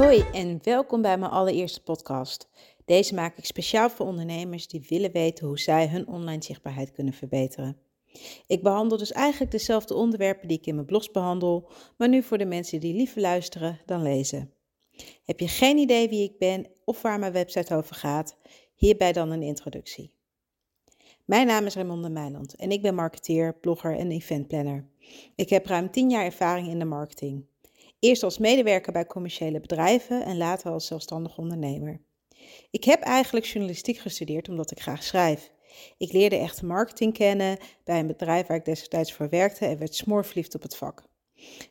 Hoi en welkom bij mijn allereerste podcast. Deze maak ik speciaal voor ondernemers die willen weten hoe zij hun online zichtbaarheid kunnen verbeteren. Ik behandel dus eigenlijk dezelfde onderwerpen die ik in mijn blogs behandel, maar nu voor de mensen die liever luisteren dan lezen. Heb je geen idee wie ik ben of waar mijn website over gaat? Hierbij dan een introductie. Mijn naam is Raymonde Meiland en ik ben marketeer, blogger en eventplanner. Ik heb ruim 10 jaar ervaring in de marketing. Eerst als medewerker bij commerciële bedrijven en later als zelfstandig ondernemer. Ik heb eigenlijk journalistiek gestudeerd omdat ik graag schrijf. Ik leerde echte marketing kennen bij een bedrijf waar ik destijds voor werkte en werd smoorverliefd op het vak.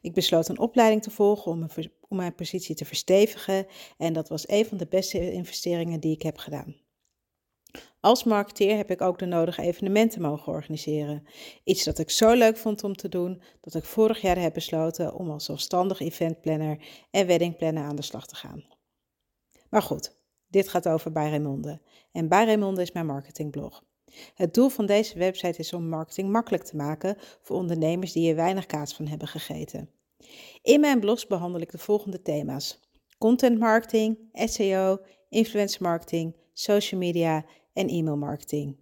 Ik besloot een opleiding te volgen om om mijn positie te verstevigen en dat was een van de beste investeringen die ik heb gedaan. Als marketeer heb ik ook de nodige evenementen mogen organiseren. Iets dat ik zo leuk vond om te doen, dat ik vorig jaar heb besloten om als zelfstandig eventplanner en weddingplanner aan de slag te gaan. Maar goed, dit gaat over Bij Raymonde. En Bij Raymonde is mijn marketingblog. Het doel van deze website is om marketing makkelijk te maken voor ondernemers die er weinig kaas van hebben gegeten. In mijn blogs behandel ik de volgende thema's: content marketing, SEO, influencer marketing, social media en e-mailmarketing.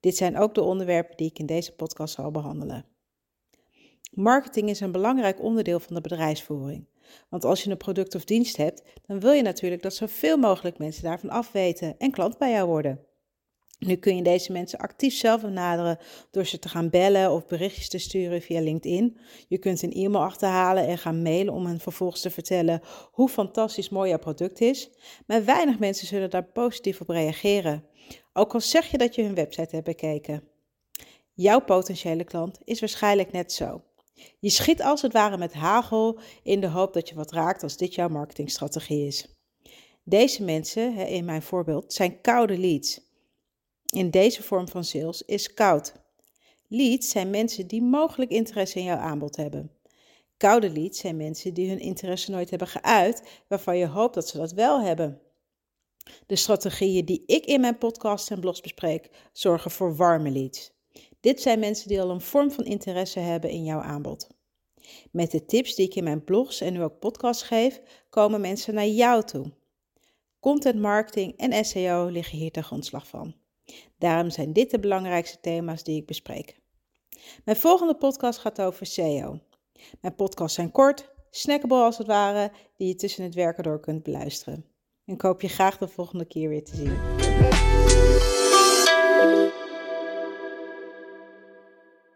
Dit zijn ook de onderwerpen die ik in deze podcast zal behandelen. Marketing is een belangrijk onderdeel van de bedrijfsvoering. Want als je een product of dienst hebt, dan wil je natuurlijk dat zoveel mogelijk mensen daarvan afweten en klant bij jou worden. Nu kun je deze mensen actief zelf benaderen door ze te gaan bellen of berichtjes te sturen via LinkedIn. Je kunt een e-mail achterhalen en gaan mailen om hen vervolgens te vertellen hoe fantastisch mooi jouw product is. Maar weinig mensen zullen daar positief op reageren. Ook al zeg je dat je hun website hebt bekeken. Jouw potentiële klant is waarschijnlijk net zo. Je schiet als het ware met hagel in de hoop dat je wat raakt als dit jouw marketingstrategie is. Deze mensen, in mijn voorbeeld, zijn koude leads in deze vorm van sales is koud. Leads zijn mensen die mogelijk interesse in jouw aanbod hebben. Koude leads zijn mensen die hun interesse nooit hebben geuit, waarvan je hoopt dat ze dat wel hebben. De strategieën die ik in mijn podcast en blogs bespreek, zorgen voor warme leads. Dit zijn mensen die al een vorm van interesse hebben in jouw aanbod. Met de tips die ik in mijn blogs en nu ook podcasts geef, komen mensen naar jou toe. Content marketing en SEO liggen hier ten grondslag van. Daarom zijn dit de belangrijkste thema's die ik bespreek. Mijn volgende podcast gaat over SEO. Mijn podcasts zijn kort, snackable als het ware, die je tussen het werken door kunt beluisteren. Ik hoop je graag de volgende keer weer te zien.